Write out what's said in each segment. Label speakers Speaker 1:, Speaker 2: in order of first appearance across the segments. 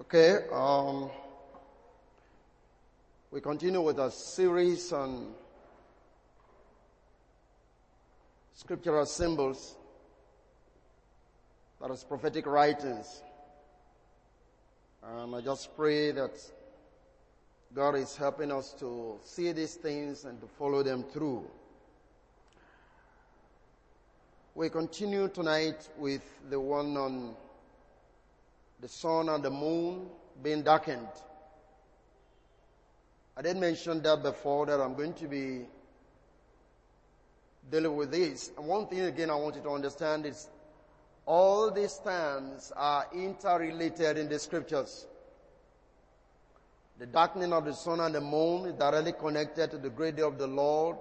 Speaker 1: Okay, um, we continue with a series on scriptural symbols, that is prophetic writings. And I just pray that God is helping us to see these things and to follow them through. We continue tonight with the one on the sun and the moon being darkened. I didn't mention that before that I'm going to be dealing with this. And one thing again I want you to understand is all these terms are interrelated in the scriptures. The darkening of the sun and the moon is directly connected to the great day of the Lord.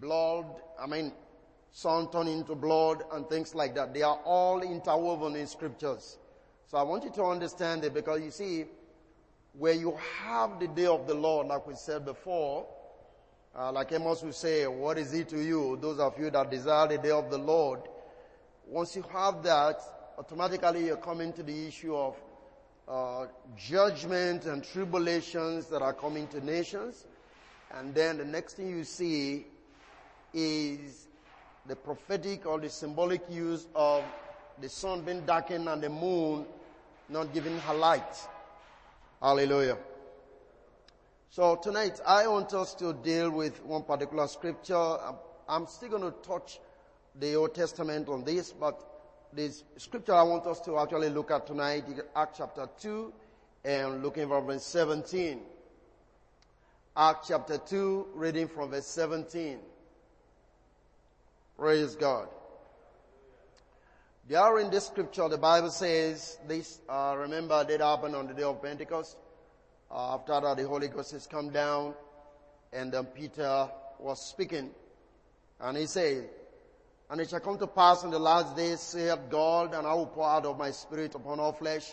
Speaker 1: Blood, I mean, sun turning into blood and things like that. They are all interwoven in scriptures. So I want you to understand it because you see, where you have the day of the Lord, like we said before, uh, like Amos would say, what is it to you, those of you that desire the day of the Lord? Once you have that, automatically you're coming to the issue of uh, judgment and tribulations that are coming to nations. And then the next thing you see is the prophetic or the symbolic use of the sun being darkened and the moon not giving her light. Hallelujah. So tonight I want us to deal with one particular scripture. I'm still going to touch the Old Testament on this, but the scripture I want us to actually look at tonight is Acts chapter 2 and looking from verse 17. Acts chapter 2, reading from verse 17. Praise God. There in this scripture, the Bible says this, uh, remember, did happen on the day of Pentecost. Uh, after that, the Holy Ghost has come down, and then Peter was speaking, and he said, And it shall come to pass in the last days, saith God, and I will pour out of my spirit upon all flesh,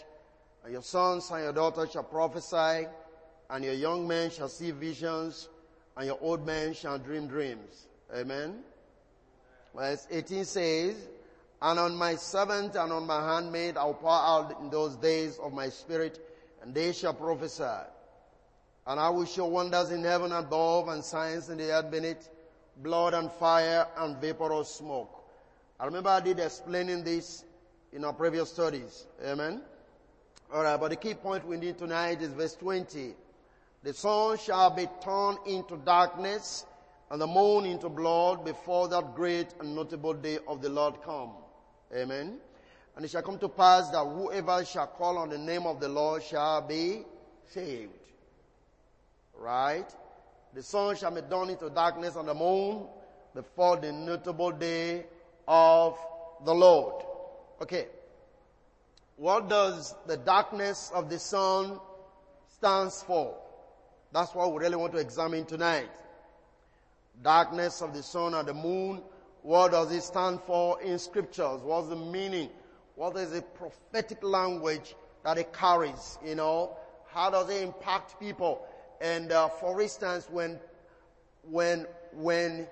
Speaker 1: and your sons and your daughters shall prophesy, and your young men shall see visions, and your old men shall dream dreams. Amen. Verse 18 says, And on my servant and on my handmaid I'll pour out in those days of my spirit, and they shall prophesy. And I will show wonders in heaven above and signs in the earth beneath, blood and fire and vapor of smoke. I remember I did explaining this in our previous studies. Amen. Alright, but the key point we need tonight is verse 20. The sun shall be turned into darkness and the moon into blood before that great and notable day of the Lord come. Amen. And it shall come to pass that whoever shall call on the name of the Lord shall be saved. Right? The sun shall be done into darkness and the moon before the notable day of the Lord. Okay. What does the darkness of the sun stands for? That's what we really want to examine tonight darkness of the sun and the moon. What does it stand for in scriptures? What's the meaning? What is the prophetic language that it carries? You know, how does it impact people? And uh, for instance, when when when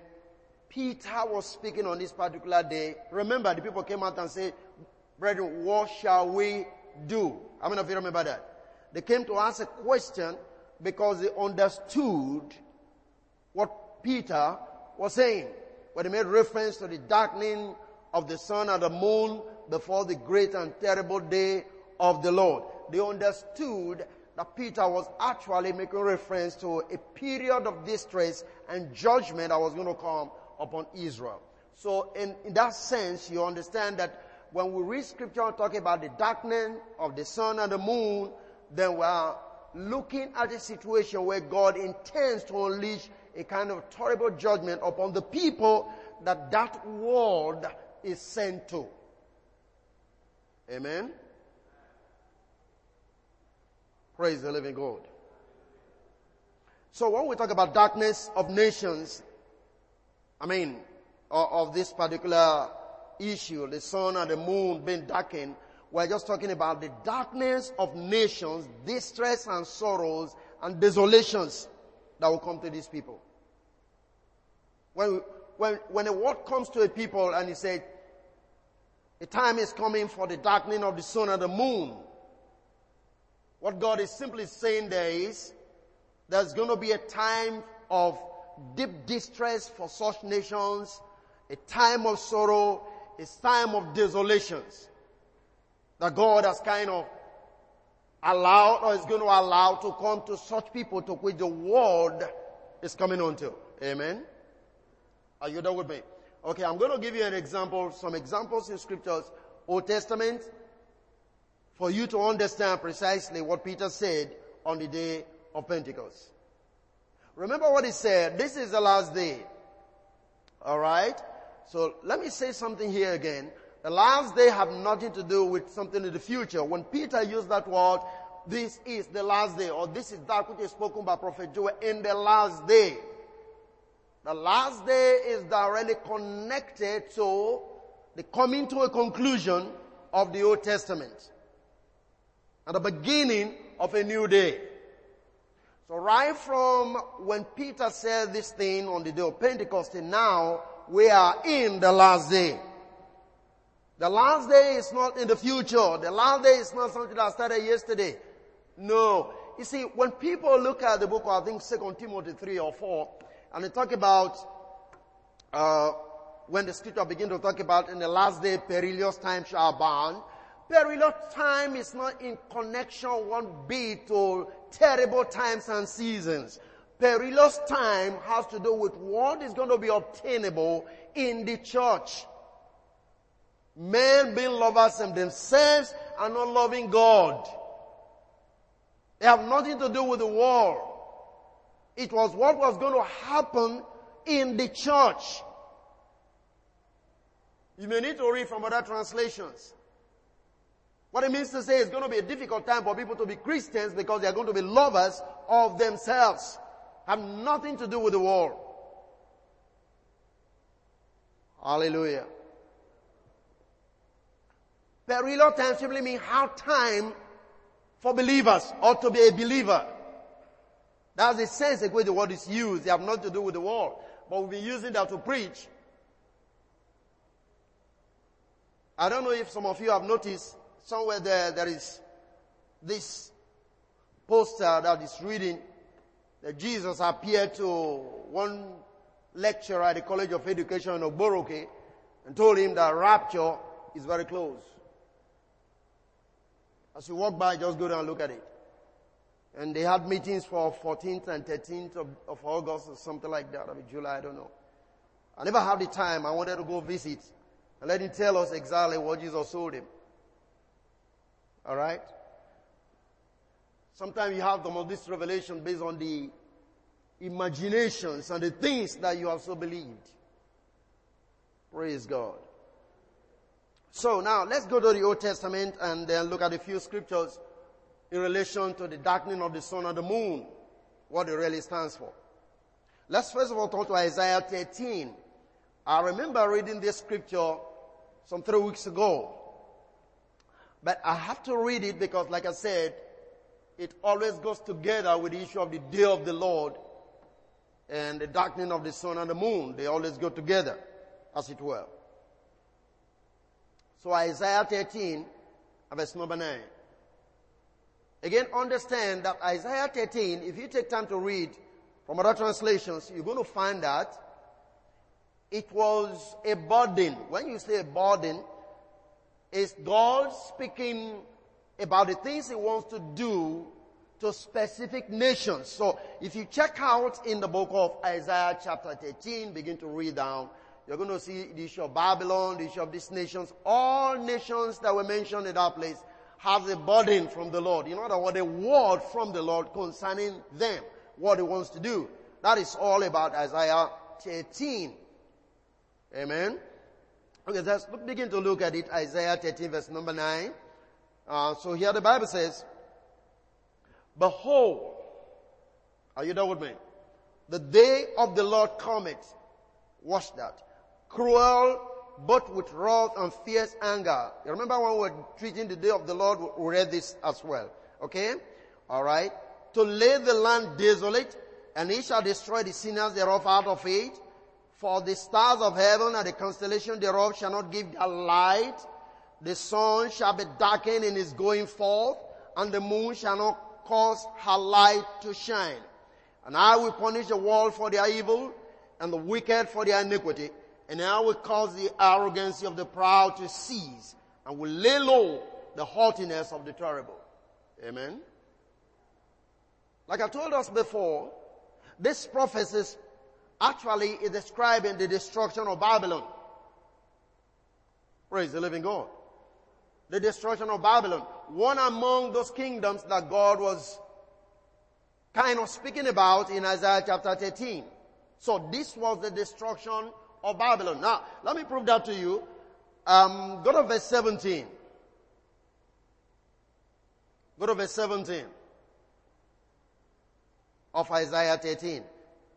Speaker 1: Peter was speaking on this particular day, remember the people came out and said, "Brethren, what shall we do?" How many of you remember that? They came to ask a question because they understood Peter was saying when he made reference to the darkening of the sun and the moon before the great and terrible day of the Lord. They understood that Peter was actually making reference to a period of distress and judgment that was going to come upon Israel. So in, in that sense, you understand that when we read scripture and talk about the darkening of the sun and the moon, then we are looking at a situation where God intends to unleash a kind of terrible judgment upon the people that that world is sent to. Amen. Praise the living God. So when we talk about darkness of nations, I mean, of, this particular issue, the sun and the moon being darkened, we're just talking about the darkness of nations, distress and sorrows and desolations that will come to these people. When, when, when a word comes to a people and he said, the time is coming for the darkening of the sun and the moon. What God is simply saying there is, there's going to be a time of deep distress for such nations, a time of sorrow, a time of desolations that God has kind of allowed or is going to allow to come to such people to which the world is coming unto. Amen. Are you done with me? Okay, I'm going to give you an example, some examples in scriptures, Old Testament, for you to understand precisely what Peter said on the day of Pentecost. Remember what he said, this is the last day. Alright? So let me say something here again. The last day have nothing to do with something in the future. When Peter used that word, this is the last day, or this is that which is spoken by Prophet Joel in the last day. The last day is directly connected to the coming to a conclusion of the Old Testament. And the beginning of a new day. So right from when Peter said this thing on the day of Pentecost and now we are in the last day. The last day is not in the future. The last day is not something that started yesterday. No. You see, when people look at the book of, I think, 2 Timothy 3 or 4, and they talk about, uh, when the scripture begin to talk about in the last day, perilous time shall abound. Perilous time is not in connection one bit to terrible times and seasons. Perilous time has to do with what is going to be obtainable in the church. Men being lovers of themselves and not loving God. They have nothing to do with the world. It was what was going to happen in the church. You may need to read from other translations. What it means to say it's going to be a difficult time for people to be Christians because they are going to be lovers of themselves. Have nothing to do with the world. Hallelujah. Perilous time simply means hard time for believers or to be a believer. That's the sense in which the word is used. They have nothing to do with the world. But we've been using that to preach. I don't know if some of you have noticed somewhere there, there is this poster that is reading that Jesus appeared to one lecturer at the College of Education in Oboroke and told him that rapture is very close. As you walk by, just go down and look at it. And they had meetings for 14th and 13th of, of August or something like that, I mean July, I don't know. I never had the time. I wanted to go visit and let him tell us exactly what Jesus told him. Alright? Sometimes you have the most revelation based on the imaginations and the things that you have so believed. Praise God. So now let's go to the Old Testament and then look at a few scriptures in relation to the darkening of the sun and the moon, what it really stands for. Let's first of all turn to Isaiah 13. I remember reading this scripture some three weeks ago. But I have to read it because like I said, it always goes together with the issue of the day of the Lord and the darkening of the sun and the moon. They always go together, as it were. So Isaiah 13, verse number 9. Again, understand that Isaiah 13, if you take time to read from other translations, you're going to find that it was a burden. When you say a burden, it's God speaking about the things He wants to do to specific nations. So if you check out in the book of Isaiah chapter 13, begin to read down, you're going to see the issue of Babylon, the issue of these nations, all nations that were mentioned in that place have a burden from the Lord. In other words, a word from the Lord concerning them, what He wants to do. That is all about Isaiah 13. Amen. Okay, let's begin to look at it. Isaiah 13 verse number 9. Uh, so here the Bible says, Behold, are you done with me? The day of the Lord cometh. Watch that. Cruel but with wrath and fierce anger. You remember when we were treating the day of the Lord, we read this as well. Okay? Alright? To lay the land desolate, and he shall destroy the sinners thereof out of it. For the stars of heaven and the constellation thereof shall not give their light, the sun shall be darkened in its going forth, and the moon shall not cause her light to shine. And I will punish the world for their evil, and the wicked for their iniquity, and I will cause the arrogancy of the proud to cease, and will lay low the haughtiness of the terrible. Amen. Like I told us before, this prophecy actually is describing the destruction of Babylon. Praise the living God. The destruction of Babylon. One among those kingdoms that God was kind of speaking about in Isaiah chapter 13. So this was the destruction of Babylon. Now, let me prove that to you. Um, go to verse 17. Go to verse 17 of Isaiah 13.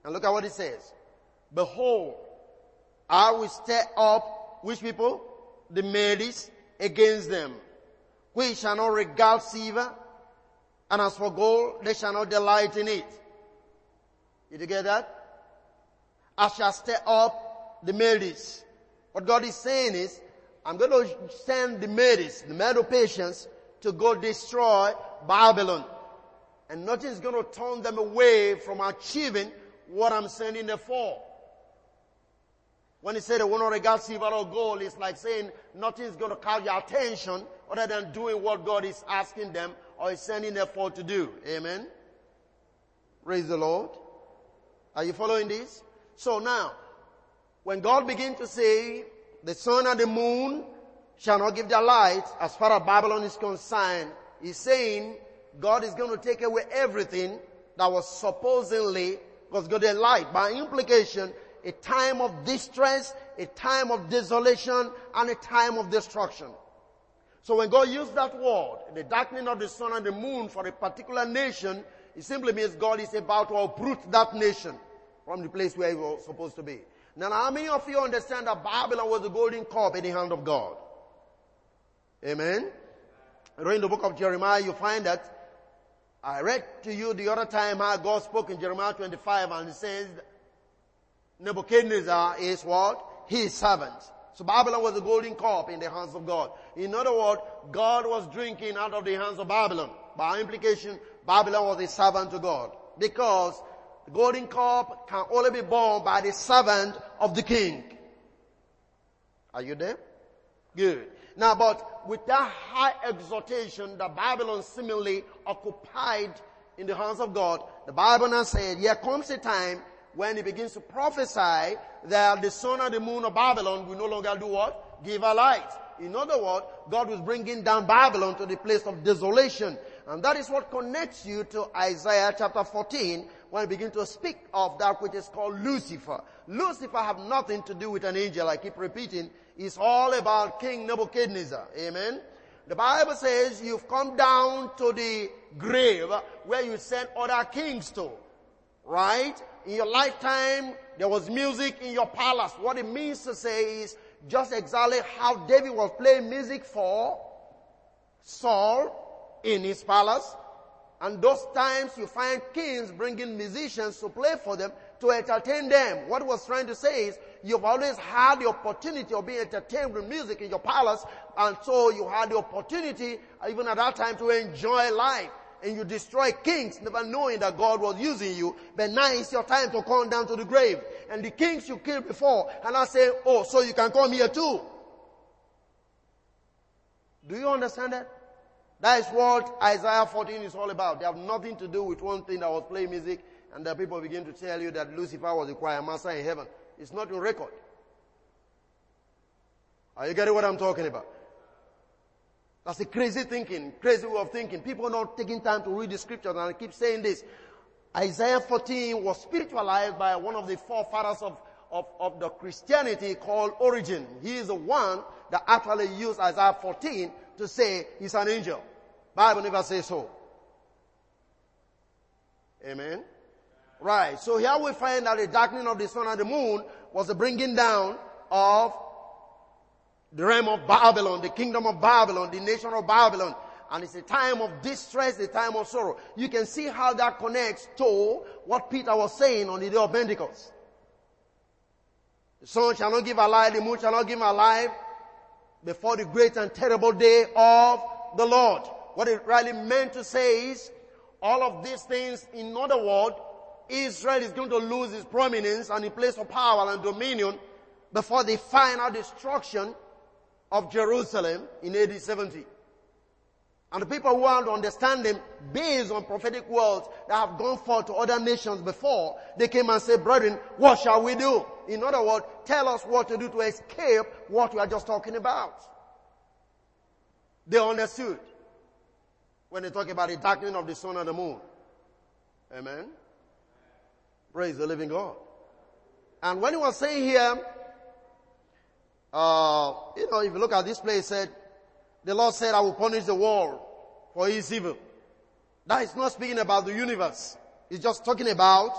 Speaker 1: And look at what it says. Behold, I will stir up which people? The Medes against them. Which shall not regard silver, and as for gold, they shall not delight in it. Did you get that? I shall stir up the Medes. What God is saying is, I'm going to send the Medes, the Medo-Persians, to go destroy Babylon. And nothing is going to turn them away from achieving what I'm sending them for. When he said they will not regard silver or gold, it's like saying nothing is going to catch your attention other than doing what God is asking them or is sending them for to do. Amen. Praise the Lord. Are you following this? So now, when God begins to say, the sun and the moon shall not give their light as far as Babylon is concerned, he's saying God is going to take away everything that was supposedly was going to light. By implication, a time of distress, a time of desolation, and a time of destruction. So when God used that word, the darkening of the sun and the moon for a particular nation, it simply means God is about to uproot that nation from the place where it was supposed to be. Now, how many of you understand that Babylon was a golden cup in the hand of God? Amen. Read the book of Jeremiah, you find that I read to you the other time how God spoke in Jeremiah 25 and he says Nebuchadnezzar is what? His servant. So Babylon was a golden cup in the hands of God. In other words, God was drinking out of the hands of Babylon. By implication, Babylon was a servant to God. Because the golden cup can only be borne by the servant of the king. Are you there? Good. Now, but with that high exhortation that Babylon seemingly occupied in the hands of God, the Bible now said, here comes a time when he begins to prophesy that the sun and the moon of Babylon will no longer do what? Give a light. In other words, God was bringing down Babylon to the place of desolation. And that is what connects you to Isaiah chapter 14 when he begin to speak of that which is called Lucifer. Lucifer have nothing to do with an angel. I keep repeating. It's all about King Nebuchadnezzar. Amen. The Bible says you've come down to the grave where you sent other kings to. Right? in your lifetime, there was music in your palace. What it means to say is just exactly how David was playing music for Saul in his palace. And those times you find kings bringing musicians to play for them to entertain them. What was trying to say is you've always had the opportunity of being entertained with music in your palace and so you had the opportunity uh, even at that time to enjoy life and you destroy kings, never knowing that God was using you. But now it's your time to come down to the grave. And the kings you killed before, and I say, oh, so you can come here too. Do you understand that? That is what Isaiah 14 is all about. They have nothing to do with one thing that was playing music, and the people begin to tell you that Lucifer was the choir master in heaven. It's not in record. Are you getting what I'm talking about? That's a crazy thinking, crazy way of thinking. People not taking time to read the scriptures and I keep saying this. Isaiah 14 was spiritualized by one of the forefathers of, of, of the Christianity called Origen. He is the one that actually used Isaiah 14 to say he's an angel. Bible never says so. Amen. Right. So here we find that the darkening of the sun and the moon was the bringing down of the realm of Babylon, the kingdom of Babylon, the nation of Babylon. And it's a time of distress, a time of sorrow. You can see how that connects to what Peter was saying on the day of Pentecost. The sun shall not give a light, the moon shall not give a light, before the great and terrible day of the Lord. What it really meant to say is, all of these things, in other words, Israel is going to lose its prominence and its place of power and dominion before the final destruction of Jerusalem in AD 70. And the people who want to understand them based on prophetic words that have gone forth to other nations before, they came and said, brethren, what shall we do? In other words, tell us what to do to escape what we are just talking about. They understood when they talk about the darkening of the sun and the moon. Amen. Praise the living God. And when he was saying here, uh, you know, if you look at this place, said, the Lord said, I will punish the world for his evil. That is not speaking about the universe. It's just talking about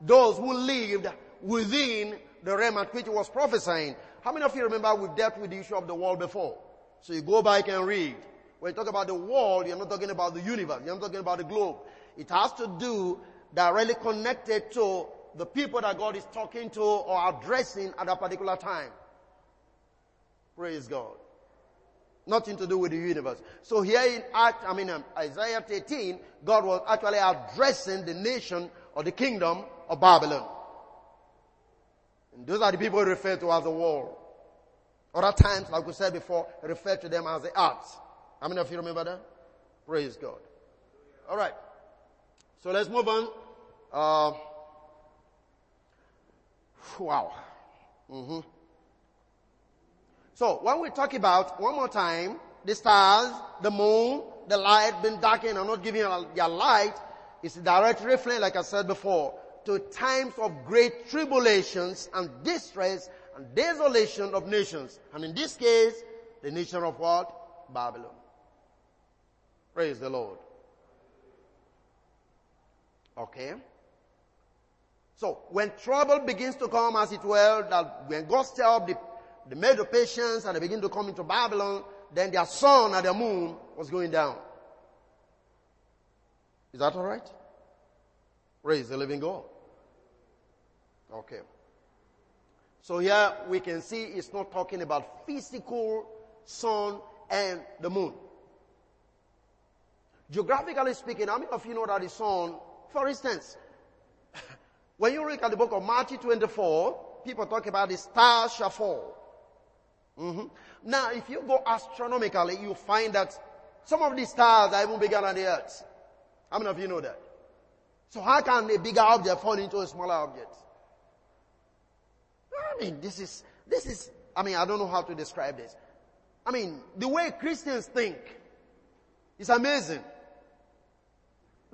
Speaker 1: those who lived within the realm at which he was prophesying. How many of you remember we dealt with the issue of the world before? So you go back and read. When you talk about the world, you're not talking about the universe. You're not talking about the globe. It has to do directly connected to the people that God is talking to or addressing at a particular time. Praise God. Nothing to do with the universe. So here in Act, I mean um, Isaiah 13, God was actually addressing the nation or the kingdom of Babylon. And those are the people referred to as the world. Other times, like we said before, refer to them as the arts. How many of you remember that? Praise God. All right. So let's move on. Uh, wow. Mm-hmm. So when we talk about one more time, the stars, the moon, the light being darkened and not giving their light, it's a direct reference, like I said before, to times of great tribulations and distress and desolation of nations. And in this case, the nation of what? Babylon. Praise the Lord. Okay. So when trouble begins to come, as it were, that when God stir up the, the Medo-Persians and they begin to come into Babylon, then their sun and their moon was going down. Is that alright? Praise the living God. Okay. So here we can see it's not talking about physical sun and the moon. Geographically speaking, how many of you know that the sun, for instance, when you read at the book of Matthew 24, people talk about the stars shall fall. Mm-hmm. Now, if you go astronomically, you find that some of these stars are even bigger than the earth. How many of you know that? So how can a bigger object fall into a smaller object? I mean, this is, this is, I mean, I don't know how to describe this. I mean, the way Christians think is amazing.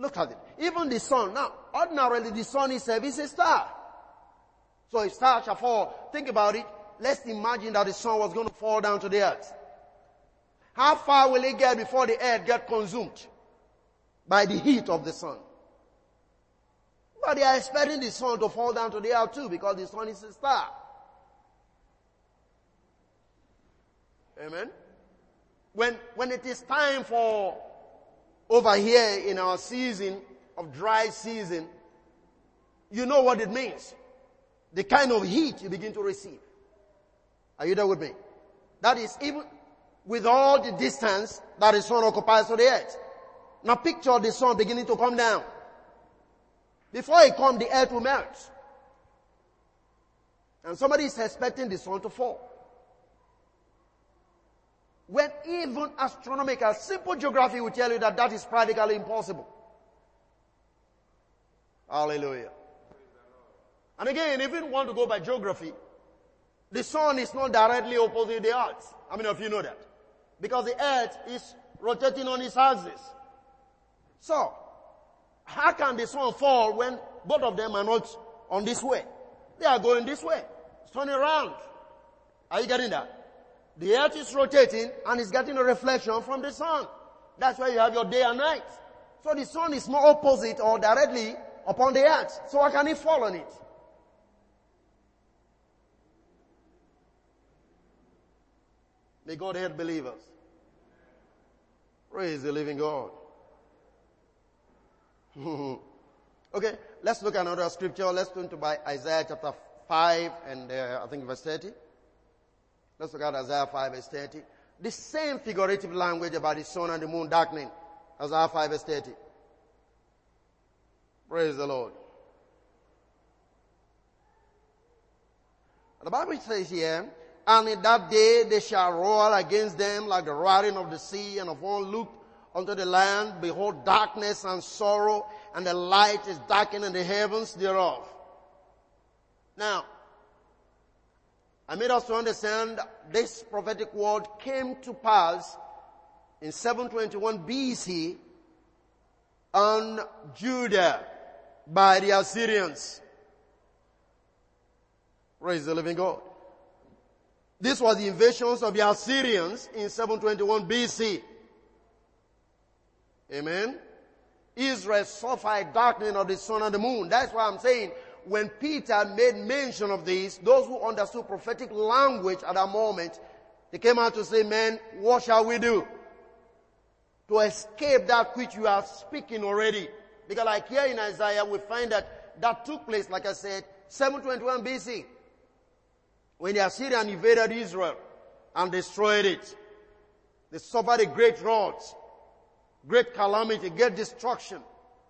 Speaker 1: Look at it. Even the sun. Now, ordinarily the sun itself is a star. So a star shall fall. Think about it. Let's imagine that the sun was going to fall down to the earth. How far will it get before the earth get consumed? By the heat of the sun. But they are expecting the sun to fall down to the earth too because the sun is a star. Amen. When, when it is time for over here in our season of dry season, you know what it means. The kind of heat you begin to receive. Are you there with me? That is even with all the distance that the sun occupies to the earth. Now picture the sun beginning to come down. Before it comes, the earth will melt. And somebody is expecting the sun to fall when even astronomical, simple geography will tell you that that is practically impossible. Hallelujah. And again, if you want to go by geography, the sun is not directly opposite the earth. How many of you know that? Because the earth is rotating on its axis. So, how can the sun fall when both of them are not on this way? They are going this way. It's turning around. Are you getting that? The earth is rotating and is getting a reflection from the sun. That's why you have your day and night. So the sun is more opposite or directly upon the earth. So how can it fall on it? May God help believers. Praise the living God. okay, let's look at another scripture. Let's turn to Isaiah chapter 5 and uh, I think verse 30. Let's look at Isaiah 5 verse 30. The same figurative language about the sun and the moon darkening. Isaiah 5 verse 30. Praise the Lord. The Bible says here, and in that day they shall roar against them like the roaring of the sea, and of one look unto the land, behold darkness and sorrow, and the light is darkened in the heavens thereof. Now, I made us to understand this prophetic word came to pass in 721 BC on Judah by the Assyrians. Praise the living God. This was the invasions of the Assyrians in 721 BC. Amen. Israel suffered darkening of the sun and the moon. That's why I'm saying when Peter made mention of this, those who understood prophetic language at that moment, they came out to say, man, what shall we do? To escape that which you are speaking already. Because like here in Isaiah, we find that that took place, like I said, 721 BC. When the Assyrian invaded Israel and destroyed it. They suffered a great wrath, great calamity, great destruction,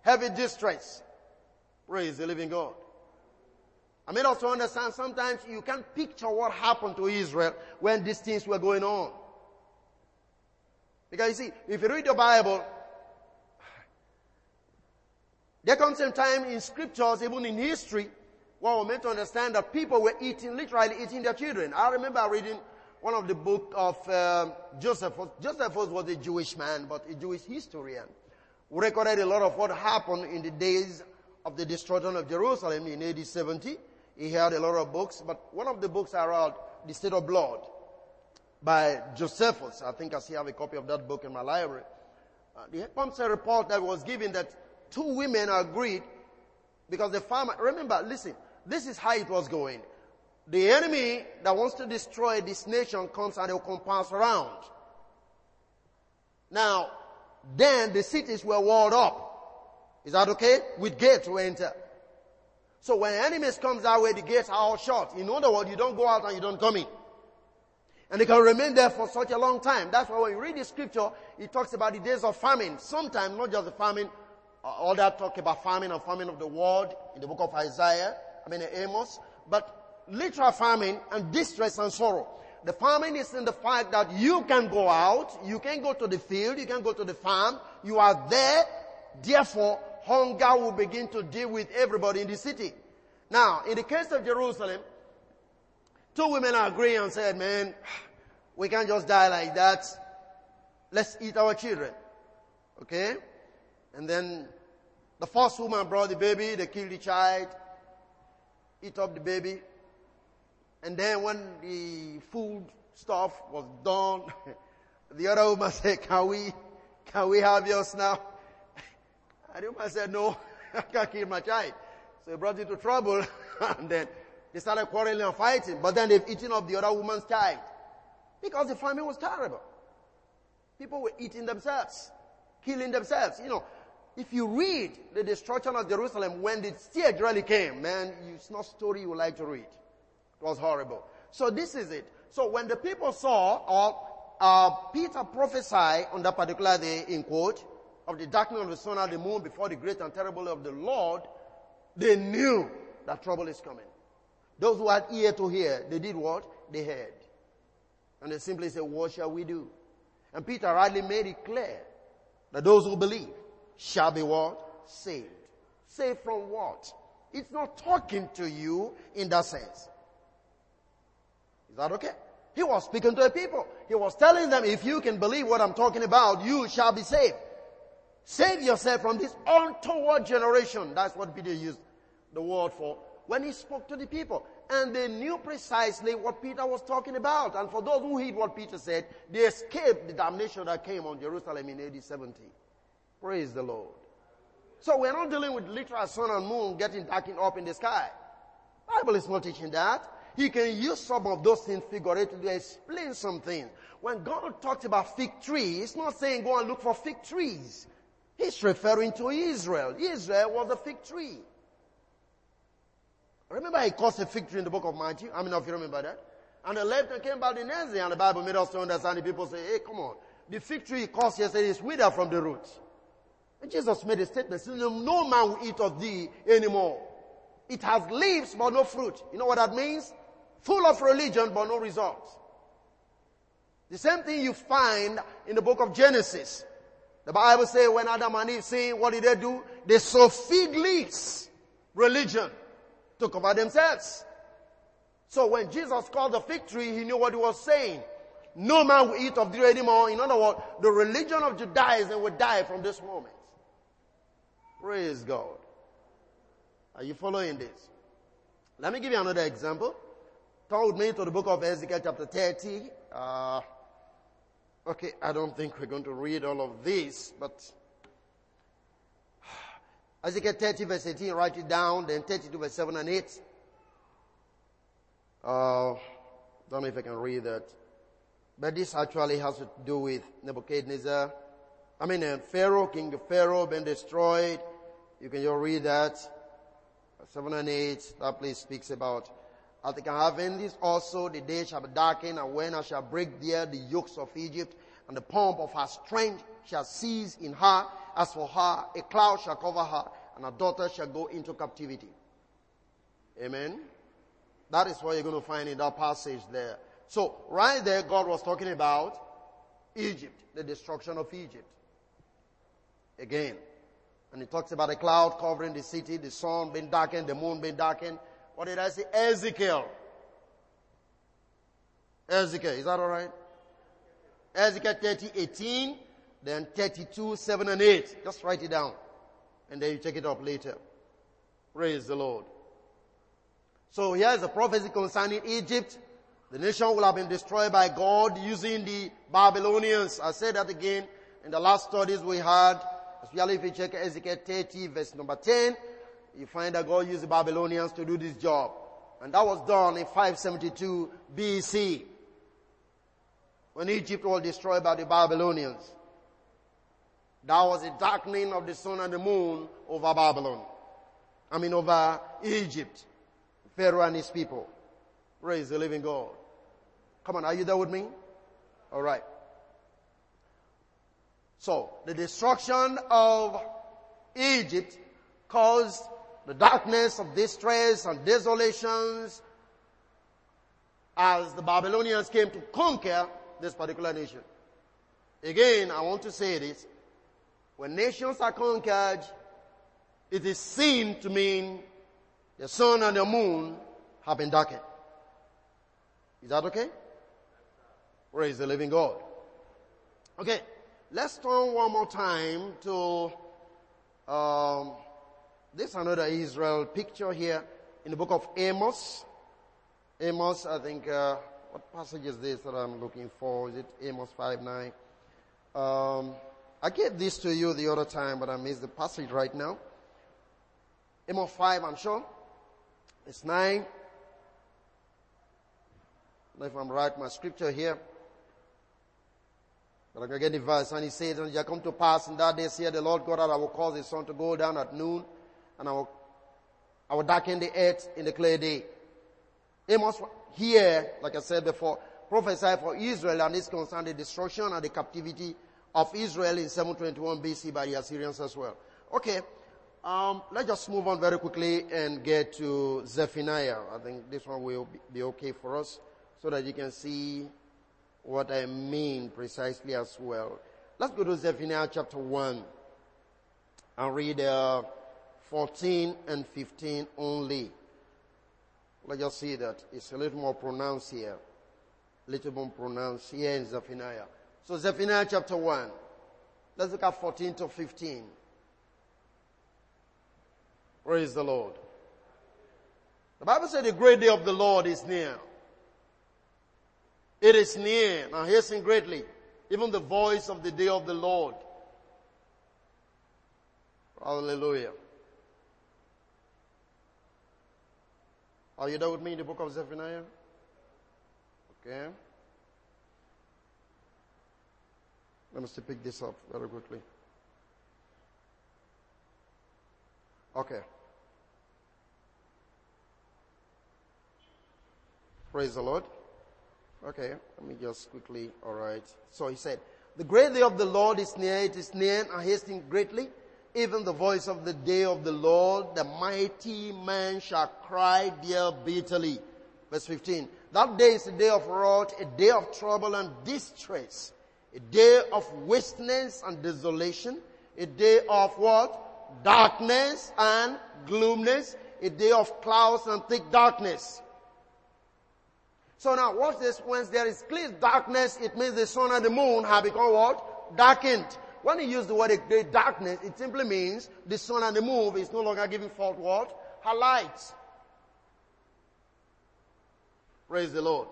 Speaker 1: heavy distress. Praise the living God. I mean also understand sometimes you can't picture what happened to Israel when these things were going on. Because you see, if you read the Bible, there comes a time in scriptures, even in history, where we're meant to understand that people were eating, literally eating their children. I remember reading one of the book of um, Joseph. Josephus was a Jewish man, but a Jewish historian. We recorded a lot of what happened in the days of the destruction of Jerusalem in AD 70. He had a lot of books, but one of the books I read, The State of Blood, by Josephus. I think I still have a copy of that book in my library. Uh, there comes report that was given that two women agreed because the farmer, remember, listen, this is how it was going. The enemy that wants to destroy this nation comes and they'll compass around. Now, then the cities were walled up. Is that okay? With gates to enter. So when enemies comes that way, the gates are all shut. In other words, you don't go out and you don't come in. And they can remain there for such a long time. That's why when you read the scripture, it talks about the days of famine. Sometimes not just the famine, uh, all that talk about famine and famine of the world in the book of Isaiah, I mean Amos, but literal famine and distress and sorrow. The famine is in the fact that you can go out, you can go to the field, you can go to the farm, you are there, therefore hunger will begin to deal with everybody in the city. Now, in the case of Jerusalem, two women agree and said, man, we can't just die like that. Let's eat our children. Okay? And then the first woman brought the baby, they killed the child, eat up the baby. And then when the food stuff was done, the other woman said, can we, can we have yours now? And the woman said, no, I can't kill my child. So he brought it to trouble and then they started quarreling and fighting. But then they've eaten up the other woman's child. Because the famine was terrible. People were eating themselves, killing themselves. You know, if you read the destruction of Jerusalem when the siege really came, man, it's not story you like to read. It was horrible. So this is it. So when the people saw, or uh, Peter prophesied on that particular day, in quote, of the darkening of the sun and the moon before the great and terrible of the Lord, they knew that trouble is coming. Those who had ear to hear, they did what? They heard. And they simply said, what shall we do? And Peter rightly made it clear that those who believe shall be what? Saved. Saved from what? It's not talking to you in that sense. Is that okay? He was speaking to the people. He was telling them, if you can believe what I'm talking about, you shall be saved. Save yourself from this untoward generation. That's what Peter used the word for when he spoke to the people. And they knew precisely what Peter was talking about. And for those who heed what Peter said, they escaped the damnation that came on Jerusalem in AD 70. Praise the Lord. So we're not dealing with literal sun and moon getting darkened up in the sky. Bible is not teaching that. He can use some of those things figuratively to explain something. When God talks about fig trees, it's not saying go and look for fig trees. He's referring to Israel. Israel was a fig tree. Remember he caused a fig tree in the book of Matthew? How many of you remember that? And the left came back the day, and the Bible made us to understand. The people say, hey, come on. The fig tree he caused yesterday is withered from the roots. And Jesus made a statement, no man will eat of thee anymore. It has leaves, but no fruit. You know what that means? Full of religion, but no results. The same thing you find in the book of Genesis. The Bible says when Adam and Eve sinned, what did they do? They sow fig leaves. Religion. To cover themselves. So when Jesus called the fig tree, he knew what he was saying. No man will eat of the anymore. In other words, the religion of Judaism will die from this moment. Praise God. Are you following this? Let me give you another example. Turn with me to the book of Ezekiel chapter 30. Uh, okay, I don't think we're going to read all of this, but Ezekiel 30 verse 18, write it down, then 32 verse 7 and 8. Uh, don't know if I can read that. But this actually has to do with Nebuchadnezzar. I mean, uh, Pharaoh, King of Pharaoh, been destroyed. You can just read that. 7 and 8, that place speaks about, I think I have in this also, the day shall be darkened, and when I shall break there the yokes of Egypt, and the pomp of her strength shall cease in her. As for her, a cloud shall cover her, and her daughter shall go into captivity. Amen. That is what you're going to find in that passage there. So, right there, God was talking about Egypt, the destruction of Egypt. Again. And he talks about a cloud covering the city, the sun being darkened, the moon being darkened. What did I say? Ezekiel. Ezekiel, is that alright? Ezekiel 30, 18, then 32, 7 and 8. Just write it down. And then you take it up later. Praise the Lord. So here is a prophecy concerning Egypt. The nation will have been destroyed by God using the Babylonians. I said that again in the last studies we had, especially if you check Ezekiel 30 verse number 10, you find that God used the Babylonians to do this job. And that was done in 572 BC. When Egypt was destroyed by the Babylonians. That was the darkening of the sun and the moon over Babylon. I mean over Egypt. Pharaoh and his people. Praise the living God. Come on, are you there with me? Alright. So, the destruction of Egypt caused the darkness of distress and desolations as the Babylonians came to conquer this particular nation. Again, I want to say this. When nations are conquered, it is seen to mean the sun and the moon have been darkened. Is that okay? Praise the living God. Okay, let's turn one more time to um, this another Israel picture here in the book of Amos. Amos, I think, uh, what passage is this that I'm looking for? Is it Amos 5 9? Um, I gave this to you the other time, but I missed the passage right now. Amos 5, I'm sure. It's nine. if I'm right, my scripture here. But I'm going to get the verse. And he says, And it shall come to pass in that day, say the Lord God, that I will cause the sun to go down at noon, and I will, I will darken the earth in the clear day. Amos here, like I said before, prophesied for Israel, and this concerns the destruction and the captivity of Israel in 721 BC by the Assyrians as well. Okay. Um, let's just move on very quickly and get to Zephaniah. I think this one will be okay for us so that you can see what I mean precisely as well. Let's go to Zephaniah chapter 1 and read uh, 14 and 15 only. Let's just see that. It's a little more pronounced here. A little more pronounced here in Zephaniah. So Zephaniah chapter 1. Let's look at 14 to 15. Praise the Lord. The Bible said the great day of the Lord is near. It is near. Now hasten greatly. Even the voice of the day of the Lord. Hallelujah. Are you there with me in the book of Zephaniah? Okay. Let me still pick this up very quickly. Okay. Praise the Lord. Okay, let me just quickly, alright. So he said, the great day of the Lord is near, it is near and hastening greatly. Even the voice of the day of the Lord, the mighty man shall cry there bitterly. Verse 15. That day is a day of wrath, a day of trouble and distress, a day of wasteness and desolation, a day of what? Darkness and gloomness, a day of clouds and thick darkness. So now watch this. When there is clear darkness, it means the sun and the moon have become what? Darkened. When he used the word great darkness, it simply means the sun and the moon is no longer giving forth what? Her light. Praise the Lord.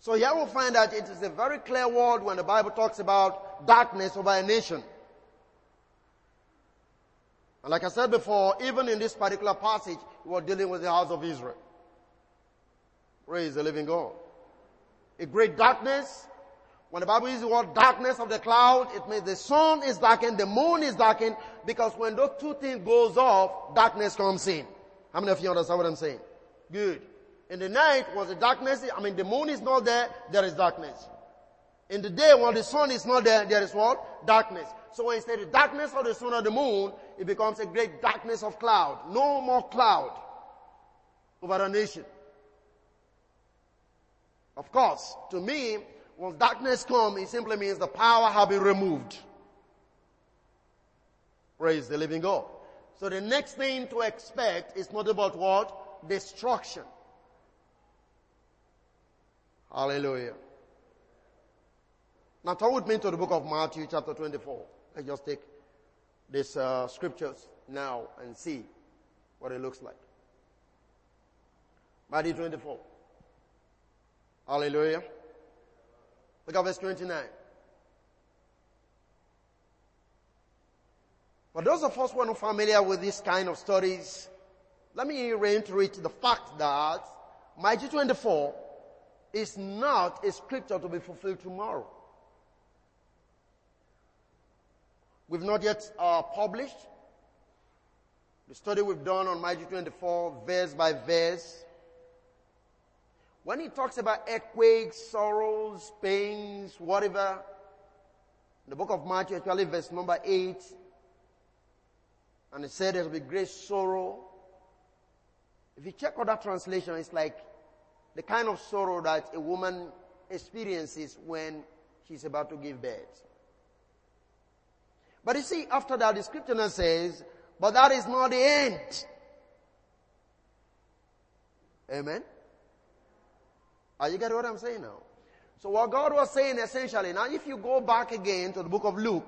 Speaker 1: So here we'll find that it is a very clear word when the Bible talks about darkness over a nation. And like I said before, even in this particular passage, we're dealing with the house of Israel. Praise the living God. A great darkness. When the Bible uses the word darkness of the cloud, it means the sun is darkened, the moon is darkened, because when those two things goes off, darkness comes in. How many of you understand what I'm saying? Good. In the night was the darkness, I mean the moon is not there, there is darkness. In the day when the sun is not there, there is what? Darkness. So when say the darkness of the sun or the moon, it becomes a great darkness of cloud. No more cloud over the nation. Of course, to me, when darkness comes, it simply means the power has been removed. Praise the living God. So the next thing to expect is not about what? Destruction. Hallelujah. Now turn with me to the book of Matthew chapter 24. Let's just take these uh, scriptures now and see what it looks like. Matthew 24. Hallelujah. Look at verse 29. For those of us who are not familiar with this kind of stories, let me reiterate the fact that Matthew 24 is not a scripture to be fulfilled tomorrow. We've not yet uh, published the study we've done on Matthew 24, verse by verse. When he talks about earthquakes, sorrows, pains, whatever, the book of Matthew, actually verse number 8, and it said there will be great sorrow. If you check other translation, it's like the kind of sorrow that a woman experiences when she's about to give birth. But you see, after that, the scripture says, but that is not the end. Amen? Are you getting what I'm saying now? So what God was saying essentially, now if you go back again to the book of Luke,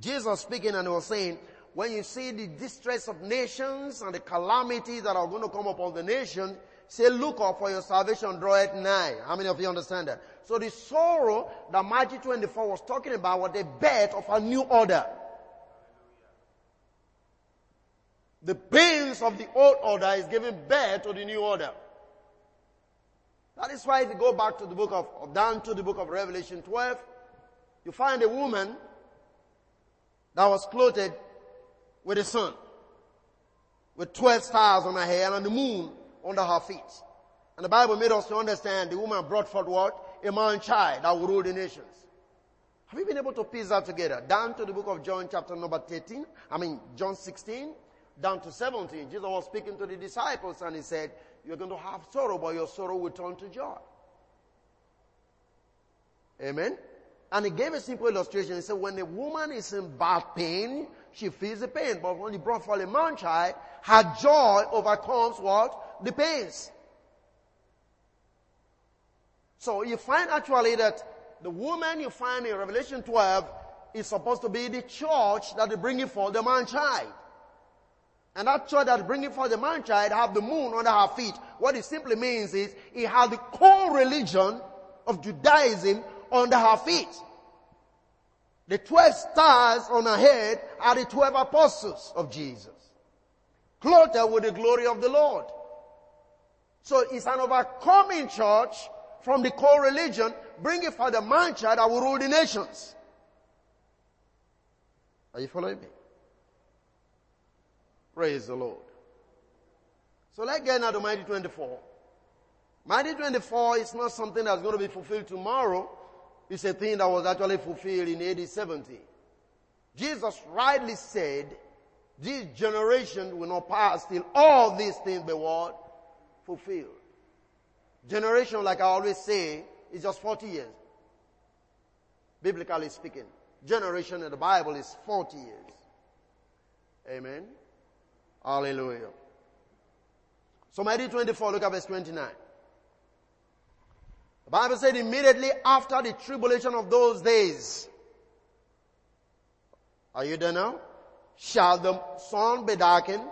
Speaker 1: Jesus speaking and he was saying, when you see the distress of nations and the calamities that are going to come upon the nation, Say, look up for your salvation draweth nigh. How many of you understand that? So the sorrow that Matthew 24 was talking about was the birth of a new order. The pains of the old order is giving birth to the new order. That is why if you go back to the book of, down to the book of Revelation 12, you find a woman that was clothed with the sun, with 12 stars on her hair and the moon under her feet. And the Bible made us to understand the woman brought forth what? A man child that will rule the nations. Have you been able to piece that together? Down to the book of John chapter number 13, I mean John 16, down to 17. Jesus was speaking to the disciples and he said, you're going to have sorrow, but your sorrow will turn to joy. Amen? And he gave a simple illustration. He said, when a woman is in bad pain, she feels the pain. But when he brought forth a man child, her joy overcomes what? the pains. So you find actually that the woman you find in Revelation 12 is supposed to be the church that is bringing forth the man child. And that church that bringing forth the man child have the moon under her feet. What it simply means is it has the core religion of Judaism under her feet. The 12 stars on her head are the 12 apostles of Jesus. Clothed with the glory of the Lord. So it's an overcoming church from the core religion, bringing for the man child that will rule the nations. Are you following me? Praise the Lord. So let's get now to Matthew 24. Matthew 24 is not something that's going to be fulfilled tomorrow. It's a thing that was actually fulfilled in AD 70. Jesus rightly said, this generation will not pass till all these things be what? Fulfilled. Generation, like I always say, is just 40 years. Biblically speaking. Generation in the Bible is 40 years. Amen. Hallelujah. So Matthew 24, look at verse 29. The Bible said immediately after the tribulation of those days. Are you there now? Shall the sun be darkened,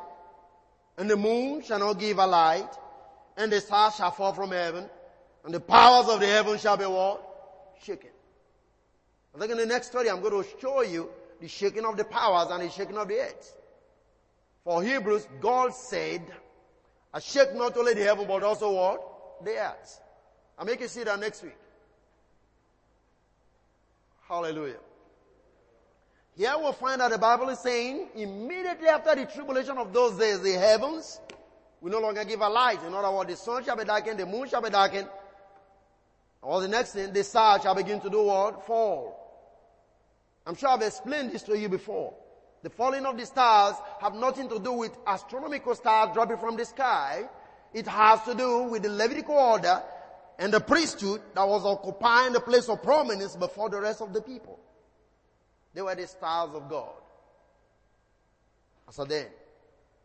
Speaker 1: and the moon shall not give a light, and the stars shall fall from heaven, and the powers of the heavens shall be what? Shaken. I think in the next study I'm going to show you the shaking of the powers and the shaking of the earth. For Hebrews, God said, I shake not only the heaven but also what? The earth. I'll make you see that next week. Hallelujah. Here we'll find that the Bible is saying immediately after the tribulation of those days, the heavens will no longer give a light. In other words, the sun shall be darkened, the moon shall be darkened. Or the next thing, the stars shall begin to do what? Fall. I'm sure I've explained this to you before. The falling of the stars have nothing to do with astronomical stars dropping from the sky. It has to do with the Levitical order and the priesthood that was occupying the place of prominence before the rest of the people. They were the stars of God. So then,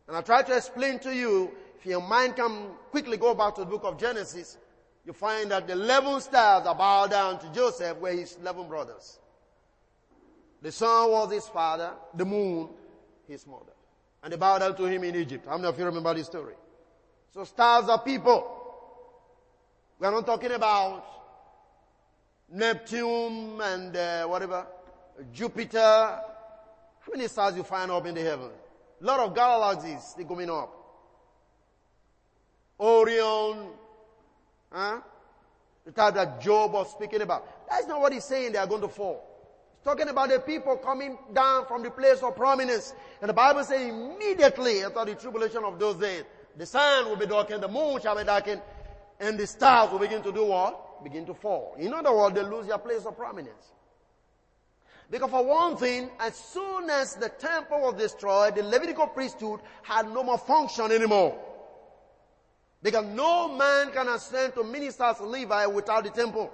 Speaker 1: and I try to explain to you, if your mind can quickly go back to the book of Genesis, you find that the 11 stars are bowed down to Joseph were his 11 brothers. The sun was his father, the moon his mother. And they bowed down to him in Egypt. How many of you remember this story? So stars are people. We are not talking about Neptune and uh, whatever, Jupiter. How many stars you find up in the heaven? A lot of galaxies, they're coming up. Orion, huh? The type that Job was speaking about. That's not what he's saying they are going to fall. Talking about the people coming down from the place of prominence. And the Bible says immediately after the tribulation of those days, the sun will be darkened, the moon shall be darkened, and the stars will begin to do what? Begin to fall. In other words, they lose their place of prominence. Because for one thing, as soon as the temple was destroyed, the Levitical priesthood had no more function anymore. Because no man can ascend to minister as Levi without the temple.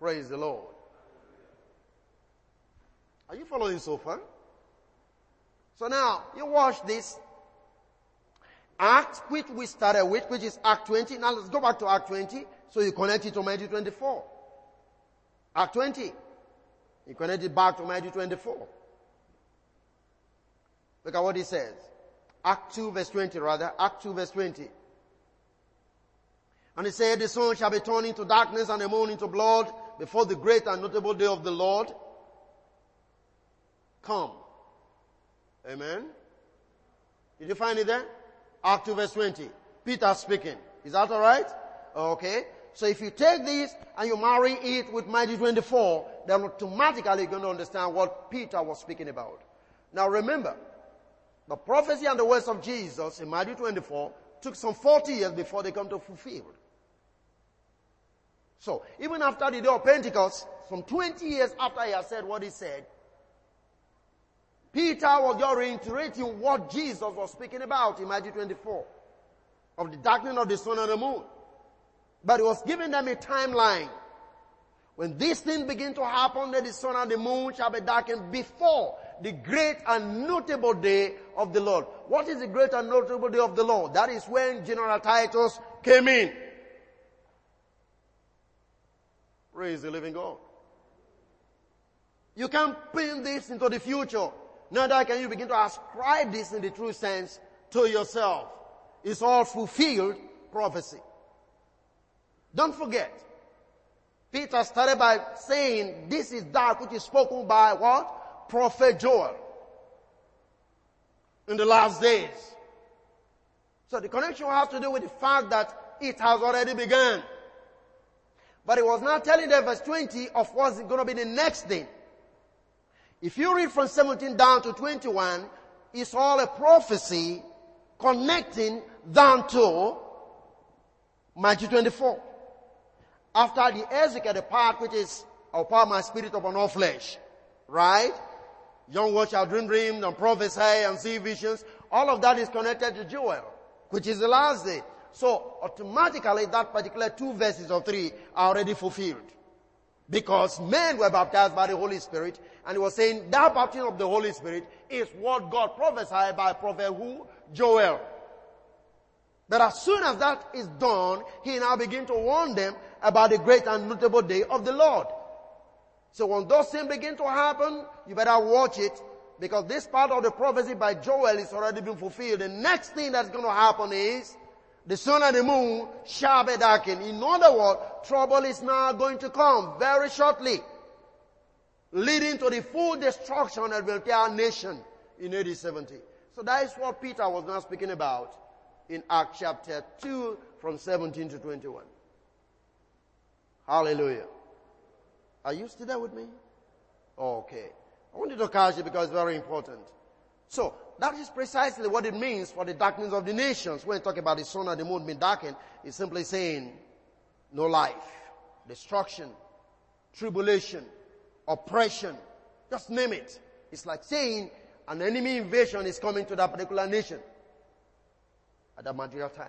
Speaker 1: Praise the Lord. Are you following so far? So now, you watch this. Act, which we started with, which is Act 20. Now let's go back to Act 20. So you connect it to Matthew 24. Act 20. You connect it back to Matthew 24. Look at what he says. Act 2 verse 20 rather. Act 2 verse 20. And he said, the sun shall be turned into darkness and the moon into blood before the great and notable day of the Lord come. Amen. Did you find it there? Act 2 verse 20. Peter speaking. Is that alright? Okay. So if you take this and you marry it with Matthew 24, then automatically you're going to understand what Peter was speaking about. Now remember, the prophecy and the words of Jesus in Matthew 24 took some 40 years before they come to fulfilled. So even after the day of Pentecost, some 20 years after he had said what he said, Peter was just reiterating what Jesus was speaking about in Matthew 24 of the darkening of the sun and the moon. But he was giving them a timeline. When these things begin to happen, that the sun and the moon shall be darkened before the great and notable day of the Lord. What is the great and notable day of the Lord? That is when General Titus came in. Praise the living God. You can pin this into the future. Neither can you begin to ascribe this in the true sense to yourself. It's all fulfilled prophecy. Don't forget, Peter started by saying, this is that which is spoken by what? Prophet Joel. In the last days. So the connection has to do with the fact that it has already begun. But it was not telling them verse 20 of what's going to be the next thing. If you read from 17 down to 21, it's all a prophecy connecting down to Matthew 24. After the Ezekiel, the part which is, I'll my spirit upon all flesh. Right? Young watch shall dream dreams and prophesy and see visions. All of that is connected to Joel, which is the last day. So automatically that particular two verses or three are already fulfilled. Because men were baptized by the Holy Spirit and he was saying that baptism of the Holy Spirit is what God prophesied by prophet who? Joel. But as soon as that is done, he now begins to warn them about the great and notable day of the Lord. So when those things begin to happen, you better watch it because this part of the prophecy by Joel is already been fulfilled. The next thing that's going to happen is the sun and the moon shall be darkened. In other words, trouble is now going to come very shortly, leading to the full destruction of the entire nation in AD 70. So that is what Peter was now speaking about in Acts chapter 2 from 17 to 21. Hallelujah. Are you still there with me? Okay. I want you to catch it because it's very important. So, that is precisely what it means for the darkness of the nations. When you talk about the sun and the moon being darkened, it's simply saying no life, destruction, tribulation, oppression. Just name it. It's like saying an enemy invasion is coming to that particular nation at that material time.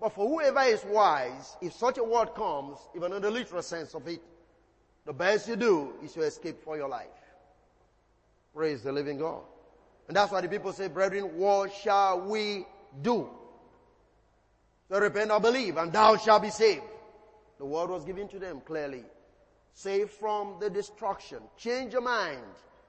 Speaker 1: But for whoever is wise, if such a word comes, even in the literal sense of it, the best you do is to escape for your life. Praise the living God. And that's why the people say, brethren, what shall we do? So repent or believe, and thou shalt be saved. The word was given to them clearly. Save from the destruction. Change your mind.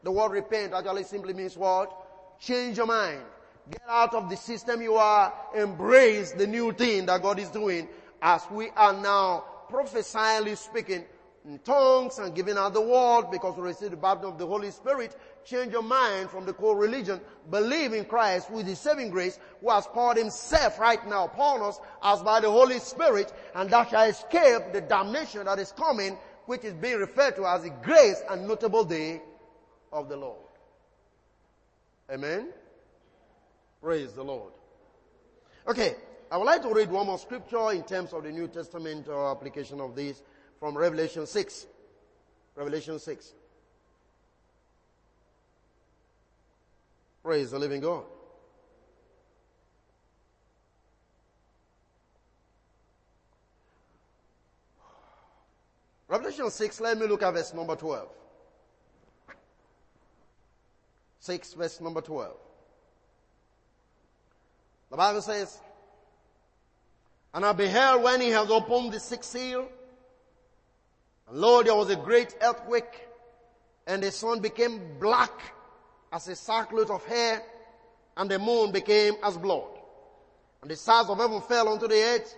Speaker 1: The word repent actually simply means what? Change your mind. Get out of the system you are. Embrace the new thing that God is doing as we are now prophesyingly speaking in tongues and giving out the word because we receive the baptism of the Holy Spirit. Change your mind from the core religion. Believe in Christ with the saving grace who has poured himself right now upon us as by the Holy Spirit and that shall escape the damnation that is coming which is being referred to as the grace and notable day of the Lord. Amen. Praise the Lord. Okay, I would like to read one more scripture in terms of the New Testament uh, application of this from Revelation 6. Revelation 6. Praise the living God. Revelation 6, let me look at verse number 12. 6 verse number 12. The Bible says, And I beheld when he had opened the sixth seal, lo, there was a great earthquake, and the sun became black as a sackcloth of hair, and the moon became as blood. And the stars of heaven fell onto the earth,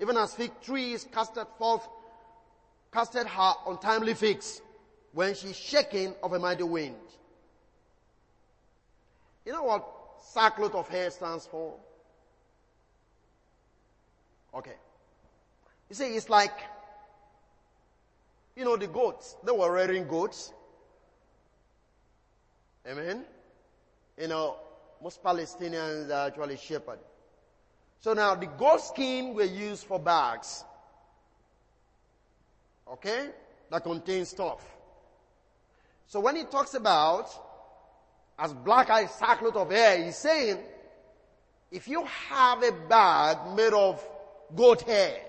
Speaker 1: even as fig trees casted forth, casted her untimely figs, when she shaken of a mighty wind. You know what sackcloth of hair stands for? Okay. You see, it's like, you know, the goats. They were rearing goats. Amen. You know, most Palestinians are actually shepherd. So now the goat skin were used for bags. Okay? That contains stuff. So when he talks about as black as sackcloth of hair, he's saying, if you have a bag made of goat hair.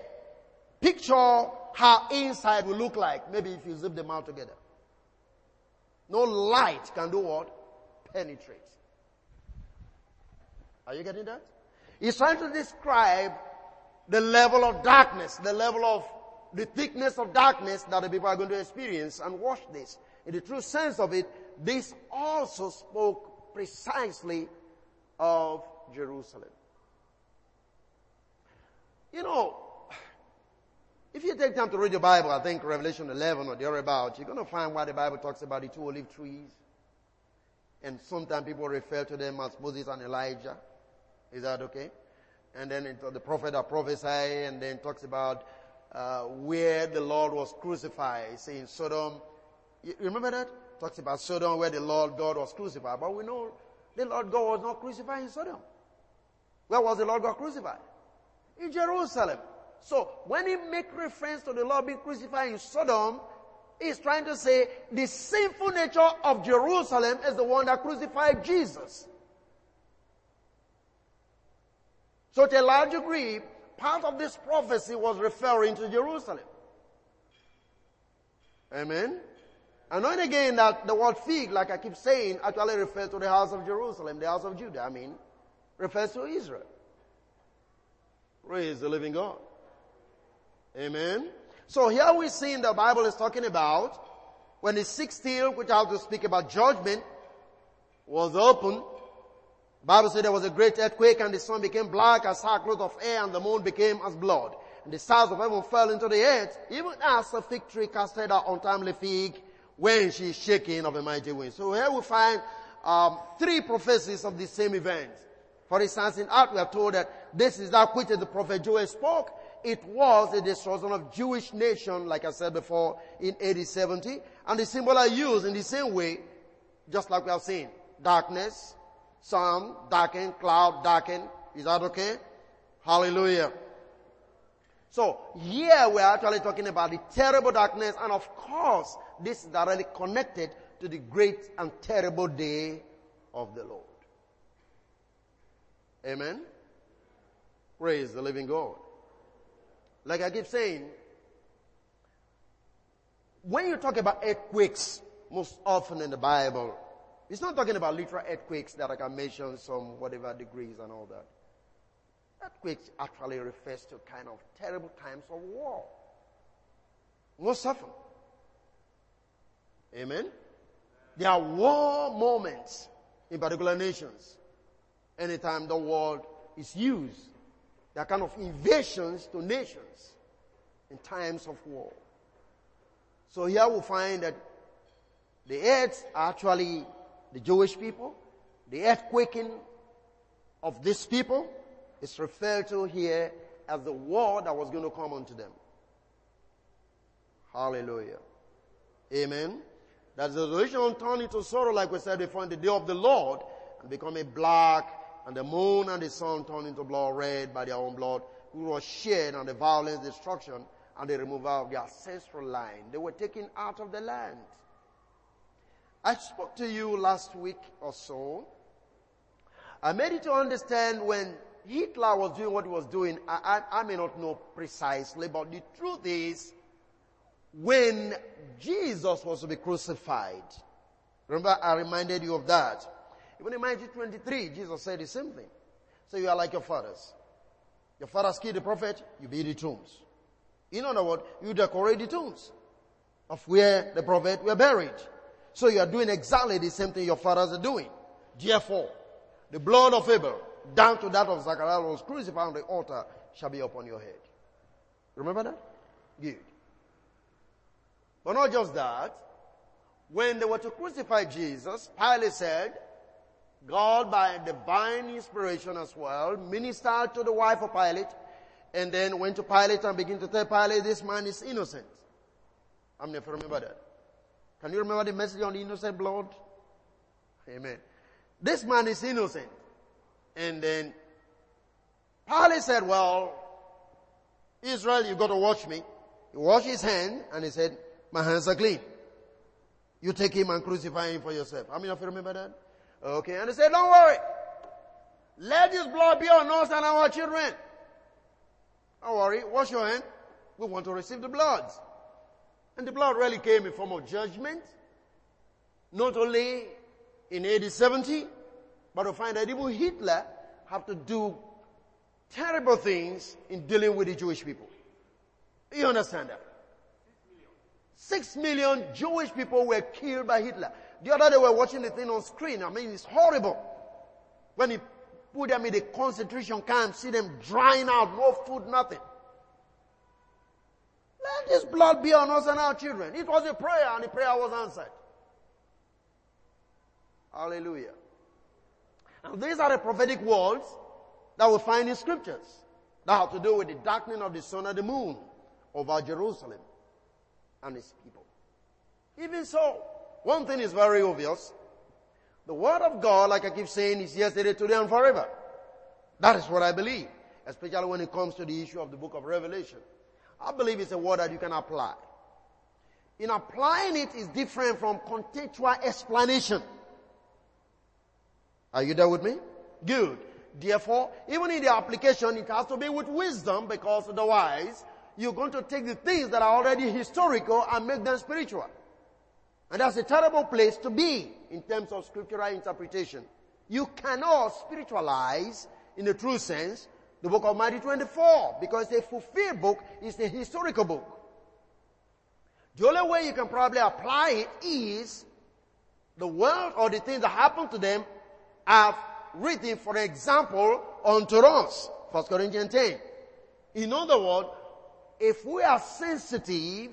Speaker 1: Picture how inside will look like, maybe if you zip them out together. No light can do what? Penetrate. Are you getting that? He's trying to describe the level of darkness, the level of the thickness of darkness that the people are going to experience and watch this. In the true sense of it, this also spoke precisely of Jerusalem. You know, if you take time to read the Bible, I think Revelation 11 or thereabout, you're going to find why the Bible talks about the two olive trees. And sometimes people refer to them as Moses and Elijah. Is that okay? And then it, the prophet that prophesied and then talks about uh, where the Lord was crucified, saying Sodom. You remember that? Talks about Sodom where the Lord God was crucified. But we know the Lord God was not crucified in Sodom. Where was the Lord God crucified? in Jerusalem. So when he make reference to the Lord being crucified in Sodom, he's trying to say the sinful nature of Jerusalem is the one that crucified Jesus. So to a large degree, part of this prophecy was referring to Jerusalem. Amen. And knowing again that the word fig, like I keep saying, actually refers to the house of Jerusalem, the house of Judah, I mean, refers to Israel. Praise the living God. Amen. So here we see in the Bible is talking about when the sixth seal, which I have to speak about judgment, was opened. Bible said there was a great earthquake and the sun became black as sackcloth of air and the moon became as blood. And the stars of heaven fell into the earth, even as a fig tree casted out untimely fig when she is shaking of a mighty wind. So here we find um, three prophecies of the same event. For instance, in Acts we are told that this is that which the prophet Joel spoke. It was the destruction of Jewish nation, like I said before, in AD 70. And the symbol are used in the same way, just like we have seen. Darkness, sun, darken, cloud, darken. Is that okay? Hallelujah. So here we are actually talking about the terrible darkness and of course this is directly connected to the great and terrible day of the Lord. Amen. Praise the living God. Like I keep saying, when you talk about earthquakes, most often in the Bible, it's not talking about literal earthquakes that I can mention some whatever degrees and all that. Earthquakes actually refers to kind of terrible times of war. Most often. Amen? There are war moments in particular nations. Anytime the world is used, there are kind of invasions to nations in times of war. So here we find that the earth are actually the Jewish people, the earthquaking of these people is referred to here as the war that was going to come unto them. Hallelujah. Amen. That the resurrection turned into sorrow, like we said before, in the day of the Lord, and become a black, and the moon and the sun turned into blood red by their own blood, who was shed on the violence, destruction, and the removal of their ancestral line. They were taken out of the land. I spoke to you last week or so. I made it to understand when Hitler was doing what he was doing, I, I, I may not know precisely, but the truth is, when Jesus was to be crucified, remember I reminded you of that. Even in Matthew 23, Jesus said the same thing. So you are like your fathers. Your fathers killed the prophet, you build the tombs. In other words, you decorate the tombs of where the prophet were buried. So you are doing exactly the same thing your fathers are doing. Therefore, the blood of Abel, down to that of Zachariah was crucified on the altar, shall be upon your head. Remember that? Good. But not just that. When they were to crucify Jesus, Pilate said, God by divine inspiration as well, ministered to the wife of Pilate, and then went to Pilate and began to tell Pilate, this man is innocent. I'm never remember that. Can you remember the message on the innocent blood? Amen. This man is innocent. And then Pilate said, well, Israel, you've got to watch me. He washed his hand and he said, my hands are clean. You take him and crucify him for yourself. How many of you remember that? Okay. And he said, don't worry. Let this blood be on us and our children. Don't worry. Wash your hand. We want to receive the blood. And the blood really came in form of judgment. Not only in AD 70, but we find that even Hitler had to do terrible things in dealing with the Jewish people. You understand that? Six million Jewish people were killed by Hitler. The other day we were watching the thing on screen. I mean, it's horrible. When he put them in the concentration camp, see them drying out, no food, nothing. Let this blood be on us and our children. It was a prayer and the prayer was answered. Hallelujah. And these are the prophetic words that we find in scriptures that have to do with the darkening of the sun and the moon over Jerusalem and its people. Even so, one thing is very obvious. The word of God, like I keep saying, is yesterday, today, and forever. That is what I believe. especially when it comes to the issue of the book of Revelation. I believe it's a word that you can apply. In applying it is different from contextual explanation. Are you there with me? Good. Therefore, even in the application, it has to be with wisdom because otherwise, you're going to take the things that are already historical and make them spiritual. And that's a terrible place to be in terms of scriptural interpretation. You cannot spiritualize, in the true sense, the book of Matthew 24 because a fulfilled book is a historical book. The only way you can probably apply it is the world or the things that happened to them have written, for example, unto us. 1 Corinthians 10. In other words, if we are sensitive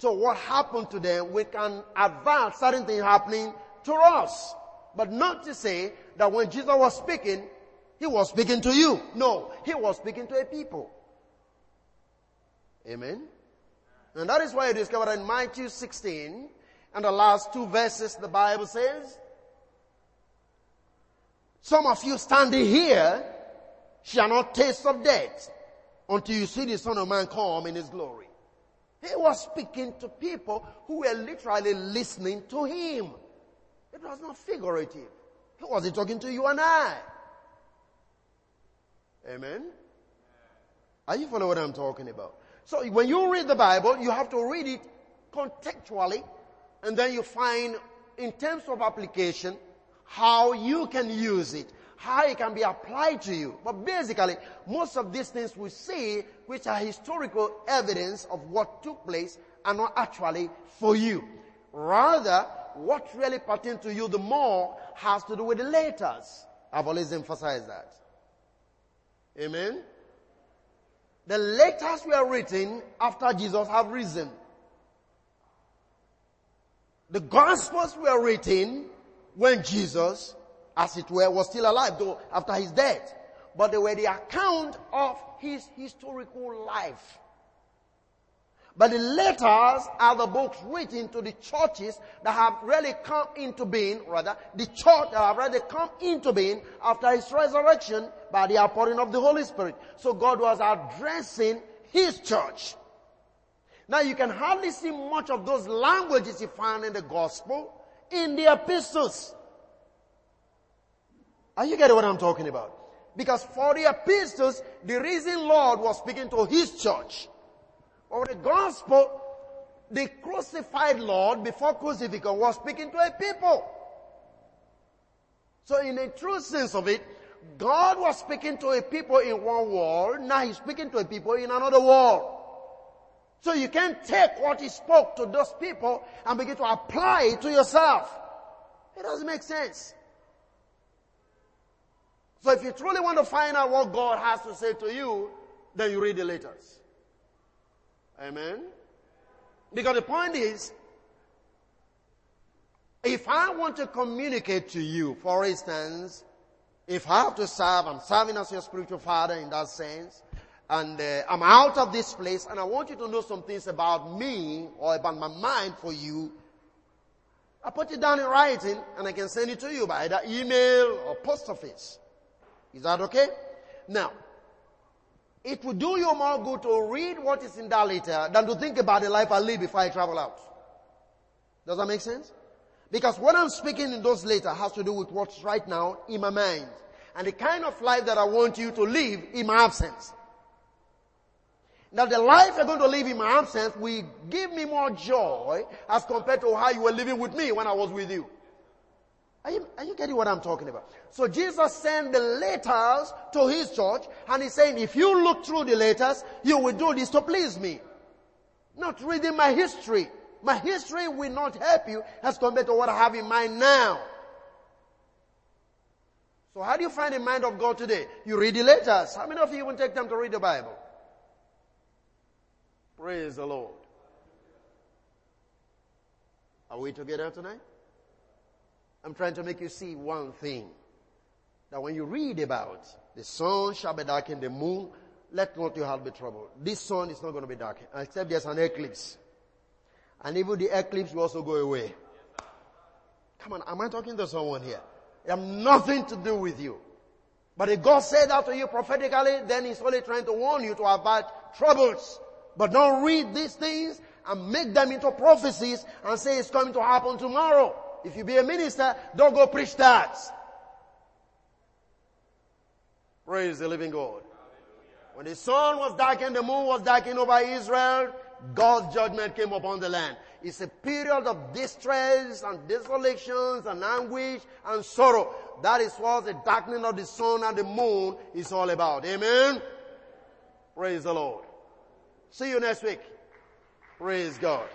Speaker 1: to what happened to them, we can advance certain things happening to us. But not to say that when Jesus was speaking, he was speaking to you. No, he was speaking to a people. Amen. And that is why you discover in Matthew 16 and the last two verses the Bible says, some of you standing here shall not taste of death until you see the Son of Man come in his glory. He was speaking to people who were literally listening to him. It was not figurative. He wasn't talking to you and I. Amen. Are you following what I'm talking about? So when you read the Bible, you have to read it contextually and then you find in terms of application how you can use it, how it can be applied to you. But basically, most of these things we see, which are historical evidence of what took place, are not actually for you. Rather, what really pertains to you the more has to do with the letters. I've always emphasized that. Amen. The letters were written after Jesus had risen. The Gospels were written when Jesus, as it were, was still alive, though after his death. But they were the account of his historical life. But the letters are the books written to the churches that have really come into being, rather, the church that have really come into being after his resurrection by the outpouring of the Holy Spirit. So God was addressing his church. Now you can hardly see much of those languages you find in the gospel in the epistles. Are you getting what I'm talking about? Because for the epistles, the reason Lord was speaking to his church or the gospel, the crucified Lord before crucifixion was speaking to a people. So in a true sense of it, God was speaking to a people in one world, now he's speaking to a people in another world. So you can't take what he spoke to those people and begin to apply it to yourself. It doesn't make sense. So if you truly want to find out what God has to say to you, then you read the letters. Amen. Because the point is, if I want to communicate to you, for instance, if I have to serve, I'm serving as your spiritual father in that sense, and uh, I'm out of this place, and I want you to know some things about me or about my mind for you, I put it down in writing, and I can send it to you by either email or post office. Is that okay? Now, it would do you more good to read what is in that letter than to think about the life I live before I travel out. Does that make sense? Because what I'm speaking in those letters has to do with what's right now in my mind and the kind of life that I want you to live in my absence. Now the life you're going to live in my absence will give me more joy as compared to how you were living with me when I was with you. Are you, are you getting what I'm talking about? So Jesus sent the letters to his church and he's saying, if you look through the letters, you will do this to please me. Not reading my history. My history will not help you as compared to what I have in mind now. So how do you find the mind of God today? You read the letters. How many of you even take time to read the Bible? Praise the Lord. Are we together tonight? I'm trying to make you see one thing. That when you read about the sun shall be darkened, the moon, let not your heart be troubled. This sun is not going to be darkened, except there's an eclipse. And even the eclipse will also go away. Come on, am I talking to someone here? I have nothing to do with you. But if God said that to you prophetically, then He's only trying to warn you to avoid troubles. But don't read these things and make them into prophecies and say it's coming to happen tomorrow. If you be a minister, don't go preach that. Praise the living God. When the sun was darkened, the moon was darkened over Israel, God's judgment came upon the land. It's a period of distress and desolations and anguish and sorrow. That is what the darkening of the sun and the moon is all about. Amen? Praise the Lord. See you next week. Praise God.